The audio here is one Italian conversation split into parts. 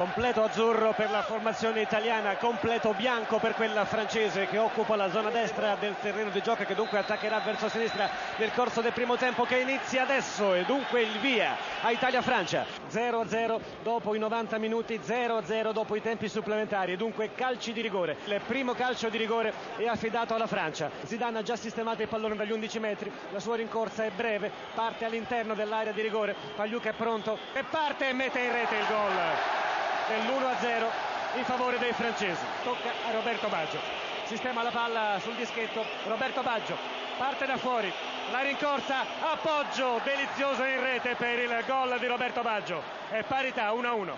Completo azzurro per la formazione italiana, completo bianco per quella francese che occupa la zona destra del terreno di gioco e che dunque attaccherà verso sinistra nel corso del primo tempo che inizia adesso e dunque il via a Italia-Francia. 0-0 dopo i 90 minuti 0-0 dopo i tempi supplementari e dunque calci di rigore. Il primo calcio di rigore è affidato alla Francia. Zidane ha già sistemato il pallone dagli 11 metri la sua rincorsa è breve parte all'interno dell'area di rigore Pagliuca è pronto e parte e mette in rete il gol dell'1-0 in favore dei francesi. Tocca a Roberto Baggio. Sistema la palla sul dischetto. Roberto Baggio parte da fuori. La rincorsa, appoggio delizioso in rete per il gol di Roberto Baggio. È parità 1-1.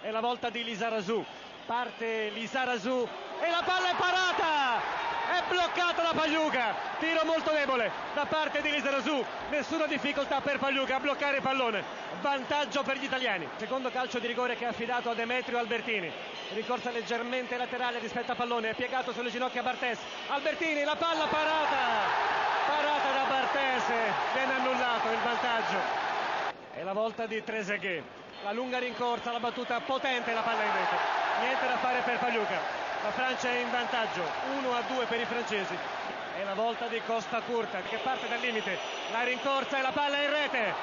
È la volta di Lisarazu. Parte Lisarazu e la palla è parata! Bloccato da Pagliuca. Tiro molto debole da parte di Lisarazu nessuna difficoltà per Pagliuca a bloccare il pallone. Vantaggio per gli italiani. Secondo calcio di rigore che ha affidato a Demetrio Albertini. Ricorsa leggermente laterale rispetto a pallone. È piegato sulle ginocchia Bartes Albertini la palla parata. Parata da Bartes viene annullato il vantaggio. È la volta di Trezeguet. La lunga rincorsa la battuta potente la palla in rete niente da fare per Pagliuca la Francia è in vantaggio 1 a 2 per i francesi. È la volta di Costa Curta che parte dal limite. La rincorsa e la palla in rete.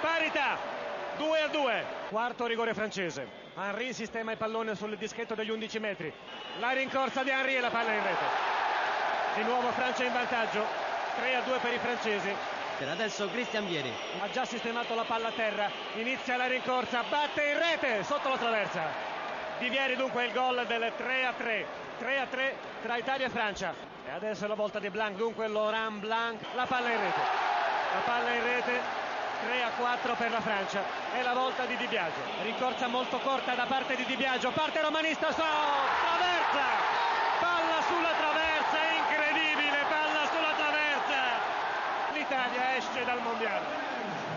Parità 2 a 2 quarto rigore francese. Henry sistema il pallone sul dischetto degli 11 metri. La rincorsa di Henry e la palla in rete. Di nuovo Francia in vantaggio 3 a 2 per i francesi. Per adesso Cristian Vieri. Ha già sistemato la palla a terra. Inizia la rincorsa batte in rete sotto la traversa di Vieri dunque il gol del 3 a 3 3 a 3 tra Italia e Francia. E adesso è la volta di Blanc dunque Laurent Blanc. La palla in rete. La palla in rete 3 a 4 per la Francia. È la volta di Di Biagio. Ricorsa molto corta da parte di Di Biagio. Parte romanista so, traversa. Palla sulla traversa incredibile palla sulla traversa. l'Italia esce dal mondiale